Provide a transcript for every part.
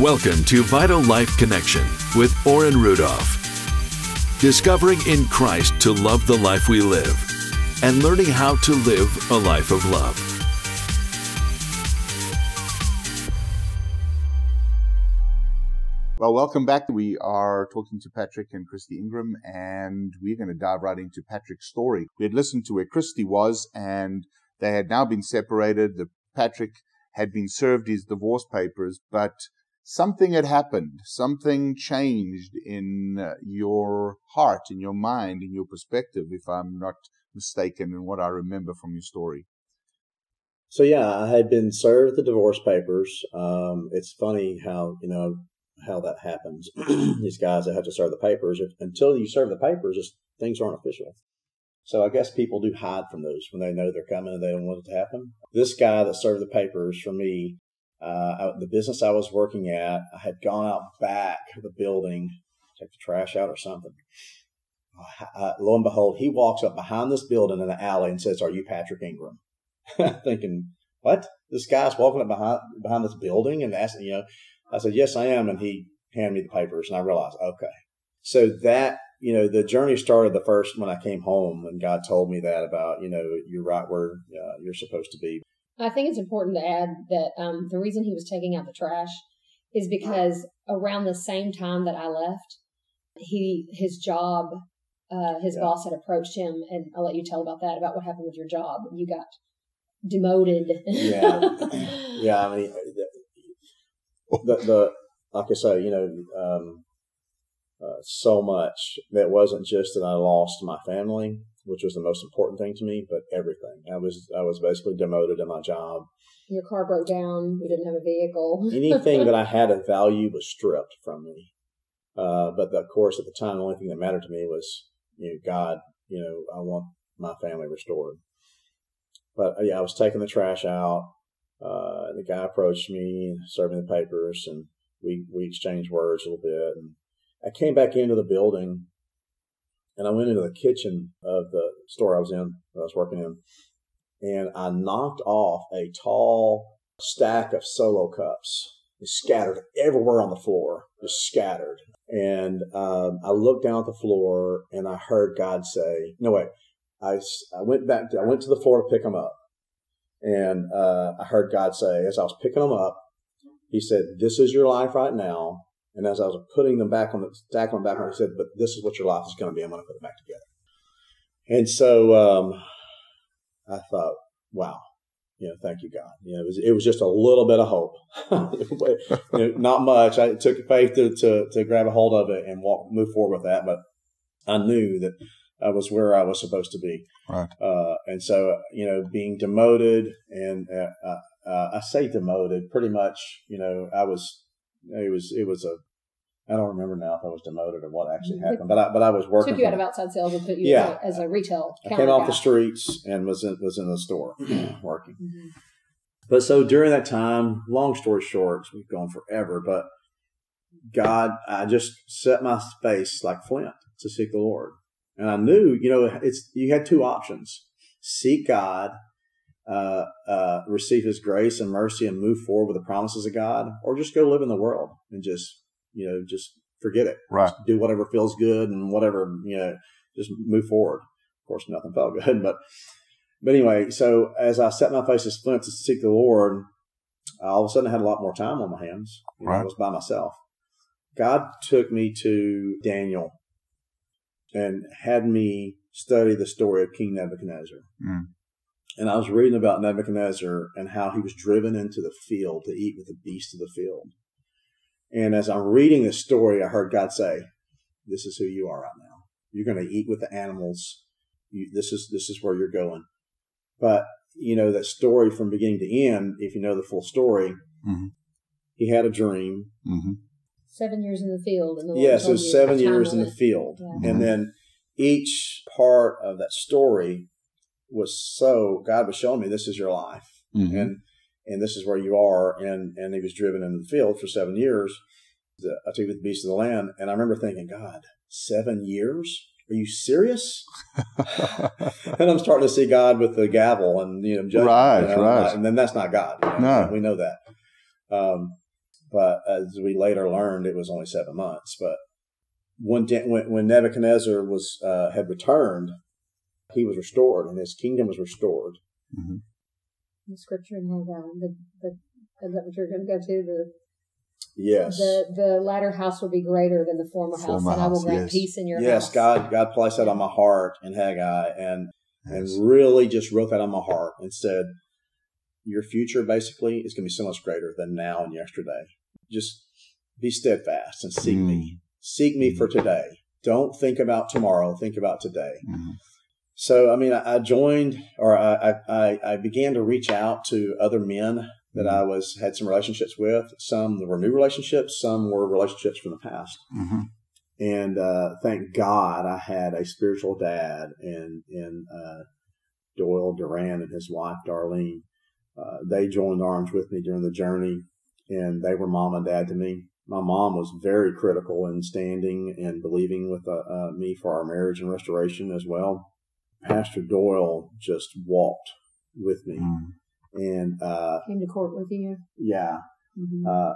Welcome to Vital Life Connection with Orrin Rudolph. Discovering in Christ to love the life we live and learning how to live a life of love. Well, welcome back. We are talking to Patrick and Christy Ingram, and we're going to dive right into Patrick's story. We had listened to where Christy was, and they had now been separated. The Patrick had been served his divorce papers, but something had happened. Something changed in uh, your heart, in your mind, in your perspective, if I'm not mistaken in what I remember from your story. So yeah, I had been served the divorce papers. Um, it's funny how you know how that happens. These guys that have to serve the papers, if, until you serve the papers, things aren't official. So I guess people do hide from those when they know they're coming and they don't want it to happen. This guy that served the papers for me, uh, the business I was working at, I had gone out back of the building, take the trash out or something. Uh, lo and behold, he walks up behind this building in the alley and says, "Are you Patrick Ingram?" Thinking, what? This guy's walking up behind behind this building and asking, you know, I said, yes, I am. And he handed me the papers and I realized, okay. So that, you know, the journey started the first when I came home and God told me that about, you know, you're right where uh, you're supposed to be. I think it's important to add that um, the reason he was taking out the trash is because around the same time that I left, he his job, uh, his yeah. boss had approached him, and I'll let you tell about that about what happened with your job. You got demoted. yeah, yeah. I mean, the, the like I say, you know, um, uh, so much that wasn't just that I lost my family, which was the most important thing to me, but everything. I was I was basically demoted in my job. Your car broke down. You didn't have a vehicle. Anything that I had of value was stripped from me. Uh, but the, of course, at the time, the only thing that mattered to me was, you know, God. You know, I want my family restored. But yeah, I was taking the trash out. Uh, the guy approached me, serving the papers, and we we exchanged words a little bit. And I came back into the building, and I went into the kitchen of the store I was in, that I was working in, and I knocked off a tall stack of solo cups. scattered everywhere on the floor, just scattered. And um, I looked down at the floor, and I heard God say, "No way. I, I went back. To, I went to the floor to pick them up and uh, I heard God say, as I was picking them up, He said, "This is your life right now." And as I was putting them back on the stacking them back on, He said, "But this is what your life is going to be. I'm going to put them back together." And so um, I thought, "Wow, you know, thank you, God." You know, it was it was just a little bit of hope, you know, not much. I took faith to, to to grab a hold of it and walk move forward with that, but I knew that I was where I was supposed to be. Right. Uh, and so, you know, being demoted and uh, uh, I say demoted pretty much, you know, I was, it was, it was a, I don't remember now if I was demoted or what actually mm-hmm. happened, but I, but I was working. Took you out of outside sales and put you yeah, as, a, as a retail. I came off guy. the streets and was in, was in the store working. Mm-hmm. But so during that time, long story short, we've gone forever, but God, I just set my face like flint to seek the Lord. And I knew, you know, it's you had two options: seek God, uh, uh, receive His grace and mercy, and move forward with the promises of God, or just go live in the world and just, you know, just forget it. Right. Just do whatever feels good and whatever, you know, just move forward. Of course, nothing felt good, but but anyway. So as I set my face as flint to seek the Lord, all of a sudden I had a lot more time on my hands. You know, right. I was by myself. God took me to Daniel and had me study the story of King Nebuchadnezzar. Mm. And I was reading about Nebuchadnezzar and how he was driven into the field to eat with the beasts of the field. And as I'm reading this story, I heard God say, "This is who you are right now. You're going to eat with the animals. You, this is this is where you're going." But you know that story from beginning to end. If you know the full story, mm-hmm. he had a dream. Mm-hmm seven years in the field. And the yeah, so seven years in the field. Yeah. And then each part of that story was so, God was showing me this is your life. Mm-hmm. And and this is where you are. And and he was driven into the field for seven years. The, I took the beast of the land. And I remember thinking, God, seven years? Are you serious? and I'm starting to see God with the gavel and you know, judging, right, you know, right. And then that's not God. You know? No, we know that. Um, but as we later learned, it was only seven months. But when when, when Nebuchadnezzar was uh, had returned, he was restored, and his kingdom was restored. Mm-hmm. The scripture in Haggai, the, the, is that what you're going to go to? The Yes. The the latter house will be greater than the former, Former house, and I will grant yes. peace in your yes, house. God God placed that on my heart in Haggai, and Yes. and really just wrote that on my heart and said, Your future basically is going to be so much greater than now and yesterday. Just be steadfast and seek me. Seek me for today. Don't think about tomorrow. Think about today. Mhm. So, I mean, I, I joined or I, I, I began to reach out to other men that I was had some relationships with. Some were new relationships. Some were relationships from the past. Mhm. And uh, thank God I had a spiritual dad and in uh, Doyle Duran and his wife Darlene. Uh, they joined arms with me during the journey, and they were mom and dad to me. My mom was very critical in standing and believing with uh, uh, me for our marriage and restoration as well. Pastor Doyle just walked with me, Mhm. and uh, Came to court with you. yeah, Mhm. uh,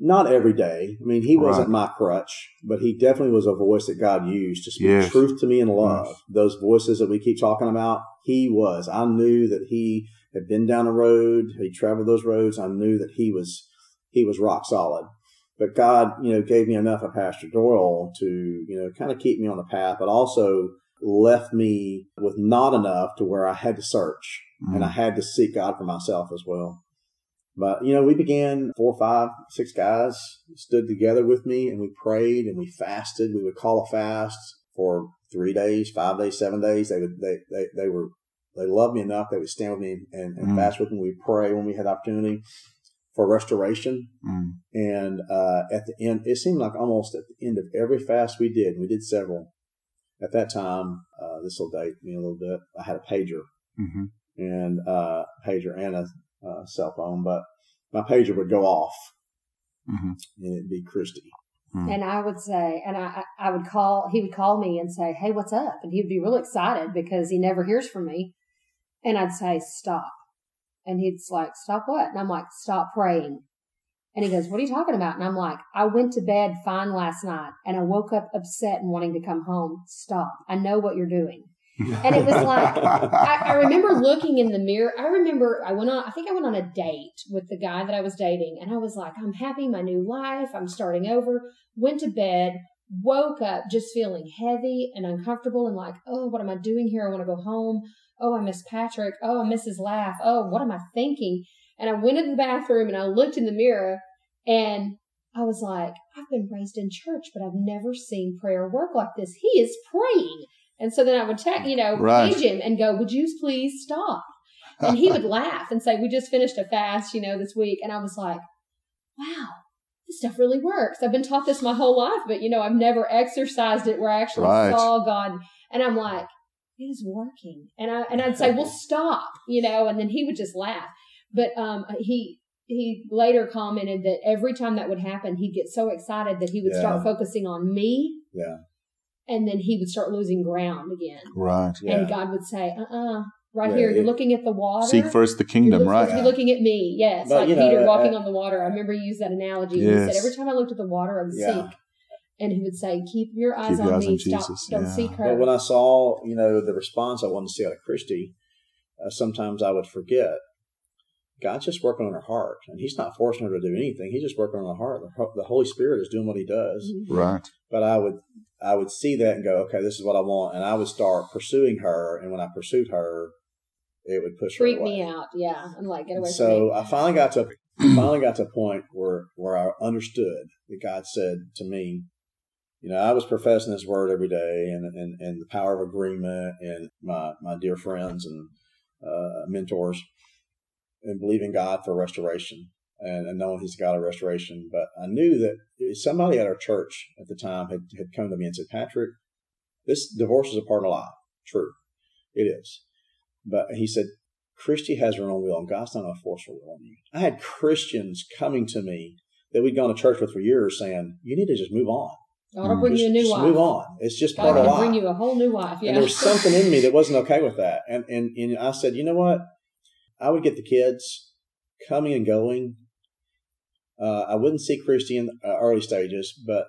not every day. I mean, he wasn't Right. my crutch, but he definitely was a voice that God used to speak Yes. truth to me in love. Yes. Those voices that we keep talking about, he was. I knew that he had been down the road. He traveled those roads. I knew that he was he was rock solid. But God, you know, gave me enough of Pastor Doyle to, you know, kind of keep me on the path, but also left me with not enough to where I had to search and I had to seek God for myself as well. But you know, we began four, five, six guys stood together with me, and we prayed and we fasted. We would call a fast for three days, five days, seven days. They would they they, they were they loved me enough. They would stand with me and, and Mm. fast with me. We pray when we had opportunity for restoration. Mhm. And uh, at the end, it seemed like almost at the end of every fast we did, we did several. At that time, uh, this will date me a little bit. I had a pager Mhm. and uh, pager and a uh, cell phone, but my pager would go off Mhm. and it'd be Christy. And I would say, and I, I I would call, he would call me and say, Hey, what's up? And he'd be real excited because he never hears from me. And I'd say, Stop. And he'd like, Stop what? And I'm like, Stop praying. And he goes, What are you talking about? And I'm like, I went to bed fine last night and I woke up upset and wanting to come home. Stop. I know what you're doing. And it was like, I, I remember looking in the mirror. I remember I went on, I think I went on a date with the guy that I was dating, and I was like, I'm happy, my new life, I'm starting over. Went to bed, woke up just feeling heavy and uncomfortable, and like, oh, what am I doing here? I want to go home. Oh, I miss Patrick. Oh, I miss his laugh. Oh, what am I thinking? And I went in the bathroom and I looked in the mirror, and I was like, I've been raised in church, but I've never seen prayer work like this. He is praying. And so then I would text, you know, Right. page him and go, would you please stop? And he would laugh and say, we just finished a fast, you know, this week. And I was like, wow, this stuff really works. I've been taught this my whole life, but you know, I've never exercised it where I actually Right. saw God. And I'm like, it is working. And I, and I'd say, well, stop, you know, and then he would just laugh. But, um, he, he later commented that every time that would happen, he'd get so excited that he would start focusing on me. Yeah. And then he would start losing ground again. Right. Yeah. And God would say, uh uh right Yeah, here, you're it- looking at the water. Seek first the You're kingdom, right? to be looking at me. Yes. But, like you know, Peter walking uh, on the water. I remember he used that analogy. He Yes. said, every time I looked at the water, I would Yeah. seek. And he would say, keep your eyes Keep your on eyes me. on Stop. Jesus. Don't Yeah. seek her. But when I saw, you know, the response I wanted to see out of Christy, uh, sometimes I would forget. God's just working on her heart, and He's not forcing her to do anything. He's just working on her heart. The Holy Spirit is doing what He does. Mhm. Right. But I would, I would see that and go, okay, this is what I want, and I would start pursuing her. And when I pursued her, it would push Freak her away. me out. Yeah. I'm like, get away from So me. I finally got to finally got to a point where where I understood that God said to me, you know, I was professing His word every day, and and, and the power of agreement, and my my dear friends and uh, mentors, and believing God for restoration, and, and knowing He's a God of restoration. But I knew that somebody at our church at the time had had come to me and said, Patrick, this divorce is a part of life. True, it is. But he said, Christy has her own will, and God's not going to force her will on you. I had Christians coming to me that we'd gone to church with for years saying, You need to just move on. God will bring Just, you a new just wife. move on. It's just God part of life. bring you a whole new wife. Yeah. And there was something in me that wasn't okay with that. And, and, and I said, You know what? I would get the kids coming and going. Uh, I wouldn't see Christy in the early stages, but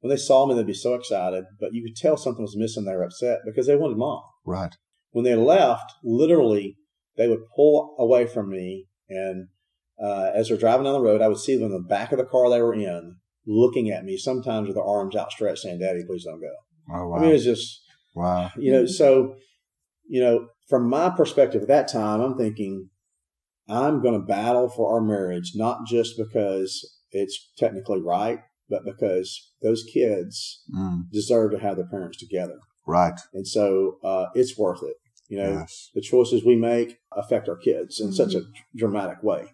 when they saw me, they'd be so excited. But you could tell something was missing. They were upset because they wanted mom. Right. When they left, literally, they would pull away from me, and uh, as they're driving down the road, I would see them in the back of the car they were in, looking at me. Sometimes with their arms outstretched, saying, "Daddy, please don't go." Oh wow. I mean, it's just wow. you know. So, you know, from my perspective at that time, I'm thinking I'm going to battle for our marriage, not just because it's technically right, but because those kids Mm. deserve to have their parents together. Right. And so uh, it's worth it. You know, Yes. the choices we make affect our kids in such a Mm-hmm. dramatic way.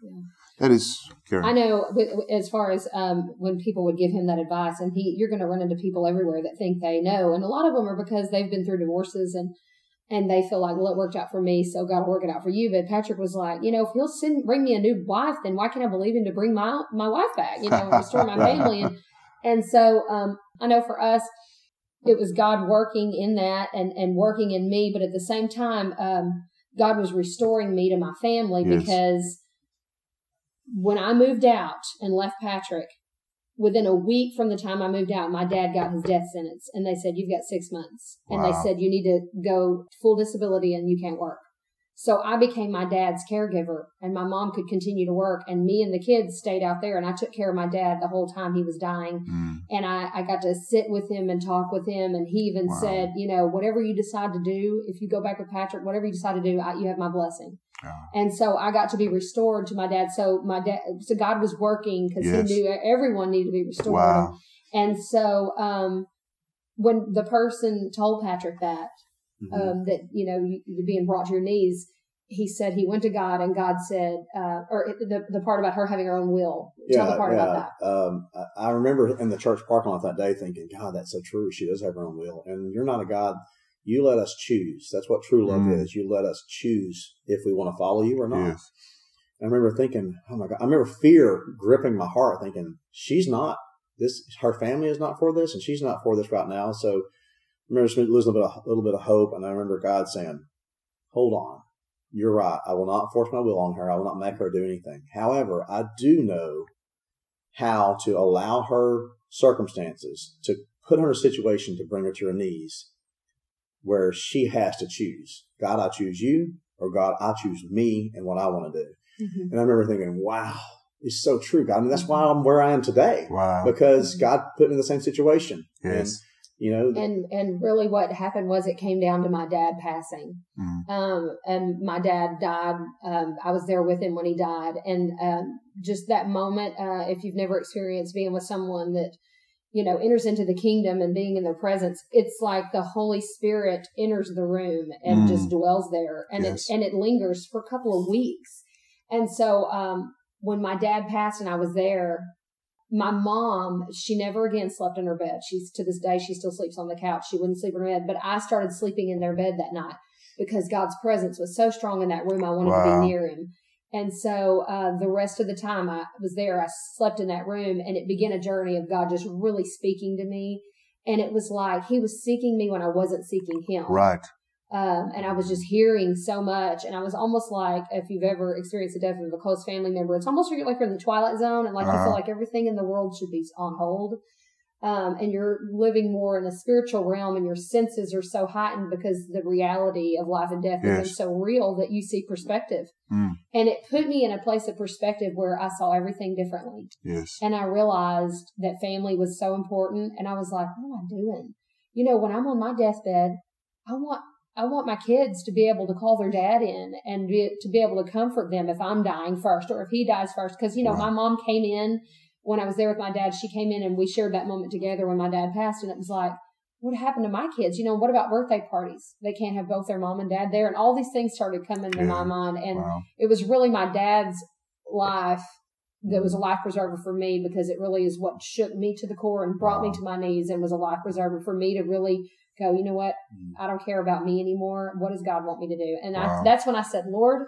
That is Karen. I know as far as um, when people would give him that advice, and he, you're going to run into people everywhere that think they know, and a lot of them are because they've been through divorces and and they feel like, well, it worked out for me, so God will work it out for you. But Patrick was like, you know, if he'll send bring me a new wife, then why can't I believe him to bring my my wife back? You know, and restore my family. And and so um, I know for us, it was God working in that and and working in me, but at the same time, um, God was restoring me to my family Yes. because when I moved out and left Patrick, within a week from the time I moved out, my dad got his death sentence and they said, You've got six months. And they said, You need to go full disability and you can't work. So I became my dad's caregiver and my mom could continue to work and me and the kids stayed out there and I took care of my dad the whole time he was dying. Mm. And I, I got to sit with him and talk with him. And he even Wow. said, you know, whatever you decide to do, if you go back with Patrick, whatever you decide to do, I, you have my blessing. Yeah. And so I got to be restored to my dad. So my dad, so God was working because Yes. he knew everyone needed to be restored. Wow. And so, um, when the person told Patrick that, Mhm. um, that, you know, you, you're being brought to your knees, he said he went to God and God said, uh, or the, the part about her having her own will. Tell the part about that. Um, I- I remember in the church parking lot that day thinking, God, that's so true. She does have her own will. And you're not a God. You let us choose. That's what true love Mm. is. You let us choose if we want to follow you or not. Yes. I remember thinking, oh my God, I remember fear gripping my heart thinking, she's not this, her family is not for this and she's not for this right now. So I remember just losing a, bit of, a little bit of hope. And I remember God saying, hold on. You're right. I will not force my will on her. I will not make her do anything. However, I do know how to allow her circumstances to put her in a situation to bring her to her knees where she has to choose. God, I choose you or God, I choose me and what I want to do. Mhm. And I remember thinking, wow, it's so true, God. I mean, that's why I'm where I am today Wow. because God put me in the same situation. Yes. And, you know, and and really what happened was it came down to my dad passing Mm. um and my dad died um i was there with him when he died and um just that moment uh if you've never experienced being with someone that you know enters into the kingdom and being in their presence it's like the holy spirit enters the room and Mm. just dwells there and Yes. it and it lingers for a couple of weeks and so um when my dad passed and i was there my mom, she never again slept in her bed. She's to this day, she still sleeps on the couch. She wouldn't sleep in her bed, but I started sleeping in their bed that night because God's presence was so strong in that room. I wanted to be near him. And so, uh, the rest of the time I was there, I slept in that room and it began a journey of God just really speaking to me. And it was like he was seeking me when I wasn't seeking him. Right. Um, and I was just hearing so much, and I was almost like, if you've ever experienced the death of a close family member, it's almost like you're in the twilight zone, and like you Uh-huh. feel like everything in the world should be on hold. Um, and you're living more in a spiritual realm, and your senses are so heightened because the reality of life and death Yes. is so real that you see perspective. Mm. And it put me in a place of perspective where I saw everything differently. Yes. And I realized that family was so important. And I was like, what am I doing? You know, when I'm on my deathbed, I want, I want my kids to be able to call their dad in and be, to be able to comfort them if I'm dying first or if he dies first. Cause, you know, Right. my mom came in when I was there with my dad. She came in and we shared that moment together when my dad passed. And it was like, what happened to my kids? You know, what about birthday parties? They can't have both their mom and dad there. And all these things started coming to my mind. And Wow. it was really my dad's life that was a life preserver for me because it really is what shook me to the core and brought me to my knees and was a life preserver for me to really go, you know what? Mm. I don't care about me anymore. What does God want me to do? And Wow. I, that's when I said, Lord,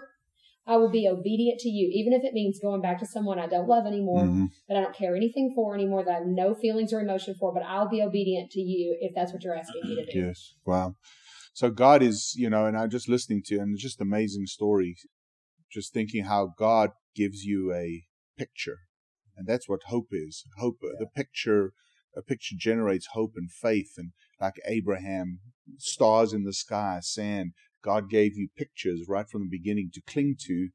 I will be obedient to you, even if it means going back to someone I don't love anymore, Mhm. that I don't care anything for anymore, that I have no feelings or emotion for, but I'll be obedient to you if that's what you're asking me to do. Yes. Wow. So God is, you know, and I'm just listening to, and it's just amazing story. Just thinking how God gives you a picture And that's what hope is. Hope, yeah. the picture, a picture generates hope and faith. And like Abraham, stars in the sky, sand, God gave you pictures right from the beginning to cling to,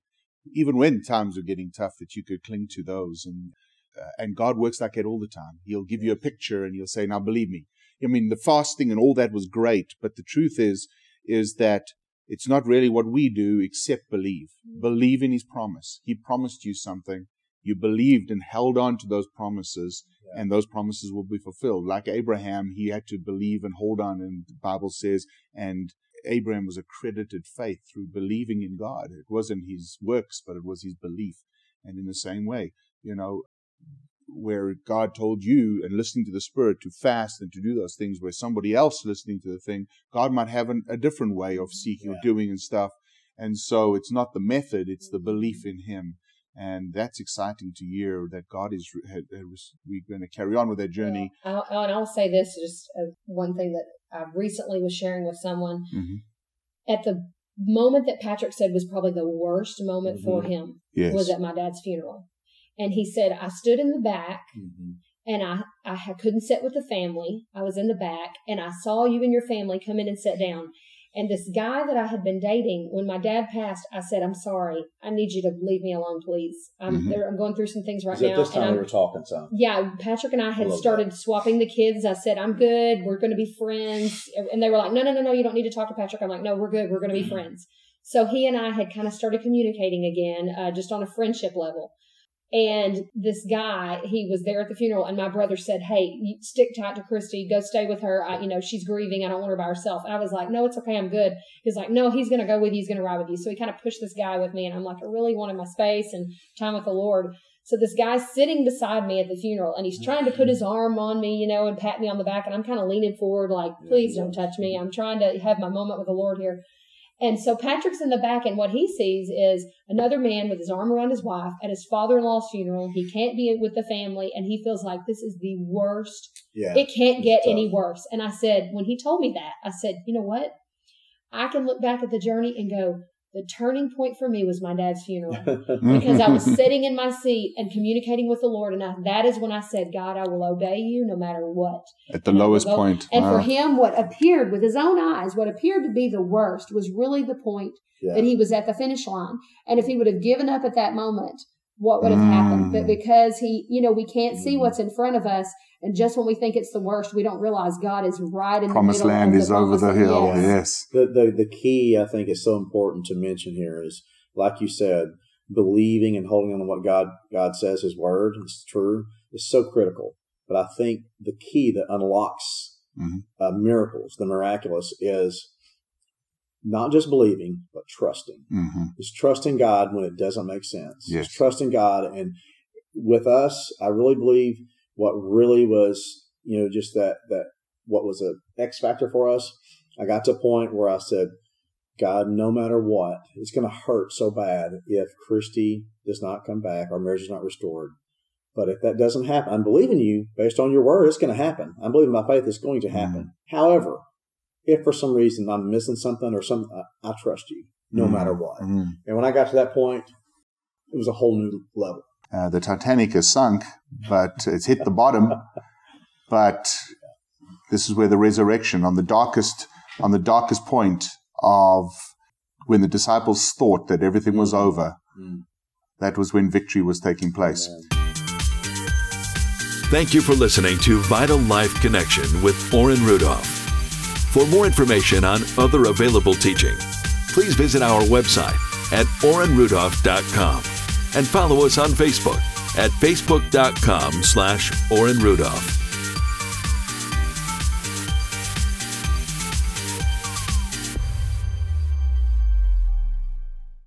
even when times are getting tough, that you could cling to those. And uh, and God works like that all the time. He'll give you a picture and he'll say, "Now believe me." I mean, the fasting and all that was great, but the truth is, is that it's not really what we do except believe. Believe in His promise. He promised you something. You believed and held on to those promises, yeah. and those promises will be fulfilled. Like Abraham, he had to believe and hold on, and the Bible says, and Abraham was accredited faith through believing in God. It wasn't his works, but it was his belief. And in the same way, you know, where God told you and listening to the Spirit to fast and to do those things, where somebody else listening to the thing, God might have an, a different way of seeking yeah. or doing and stuff. And so it's not the method, it's the belief mm-hmm. in Him. And that's exciting to hear that God is, we're going to carry on with that journey. Yeah. I'll, and I'll say this just uh, one thing that I recently was sharing with someone. Mm-hmm. At the moment that Patrick said was probably the worst moment mm-hmm. for him yes. was at my dad's funeral. And he said, I stood in the back mm-hmm. and I, I couldn't sit with the family. I was in the back and I saw you and your family come in and sit down. And this guy that I had been dating, when my dad passed, I said, "I'm sorry. I need you to leave me alone, please. I'm mm-hmm. I'm going through some things right now." This time we were talking some. Yeah, Patrick and I had started that. swapping the kids. I said, "I'm good. We're going to be friends," and they were like, "No, no, no, no. You don't need to talk to Patrick." I'm like, "No, we're good. We're going to be mm-hmm. friends." So he and I had kind of started communicating again, uh, just on a friendship level. And this guy, he was there at the funeral, and my brother said, "Hey, stick tight to Christy. Go stay with her. I, you know, she's grieving. I don't want her by herself." And I was like, "No, it's okay. I'm good." He's like, "No, he's going to go with you. He's going to ride with you." So he kind of pushed this guy with me, and I'm like, "I really wanted my space and time with the Lord." So this guy's sitting beside me at the funeral, and he's trying to put his arm on me, you know, and pat me on the back, and I'm kind of leaning forward, like, "Please don't touch me. I'm trying to have my moment with the Lord here." And so Patrick's in the back, and what he sees is another man with his arm around his wife at his father in law's funeral. He can't be with the family, and he feels like this is the worst. Yeah, it can't get tough. any worse. And I said, when he told me that, I said, you know what? I can look back at the journey and go, the turning point for me was my dad's funeral because I was sitting in my seat and communicating with the Lord. And I, that is when I said, God, I will obey you no matter what. At the and lowest point. And wow. for ah. him, what appeared with his own eyes, what appeared to be the worst was really the point yeah. that he was at the finish line. And if he would have given up at that moment, what would have mm. happened? But because he, you know, we can't see mm. what's in front of us. And just when we think it's the worst, we don't realize God is right in promised the middle Promised land of the is over the hill. Yes. yes. The, the the key I think is so important to mention here is, like you said, believing and holding on to what God God says His Word is true is so critical. But I think the key that unlocks mm-hmm. uh, miracles, the miraculous, is not just believing, but trusting. Mm-hmm. It's trusting God when it doesn't make sense. Yes. It's trusting God. And with us, I really believe what really was, you know, just that, that what was a X factor for us. I got to a point where I said, God, no matter what, it's going to hurt so bad if Christy does not come back, our marriage is not restored. But if that doesn't happen, I'm believing you based on your word, it's going to happen. I'm believing by faith it's going to happen. Mm-hmm. However, if for some reason I'm missing something or some, I, I trust you no mm-hmm. matter what. Mm-hmm. And when I got to that point, it was a whole new level. Uh, the Titanic has sunk, but it's hit the bottom. But this is where the resurrection on the darkest on the darkest point of when the disciples thought that everything was mm. over. Mm. That was when victory was taking place. Amen. Thank you for listening to Vital Life Connection with Orrin Rudolph. For more information on other available teaching, please visit our website at orrinrudolph.com and follow us on Facebook at facebook.com slash Orrin Rudolph.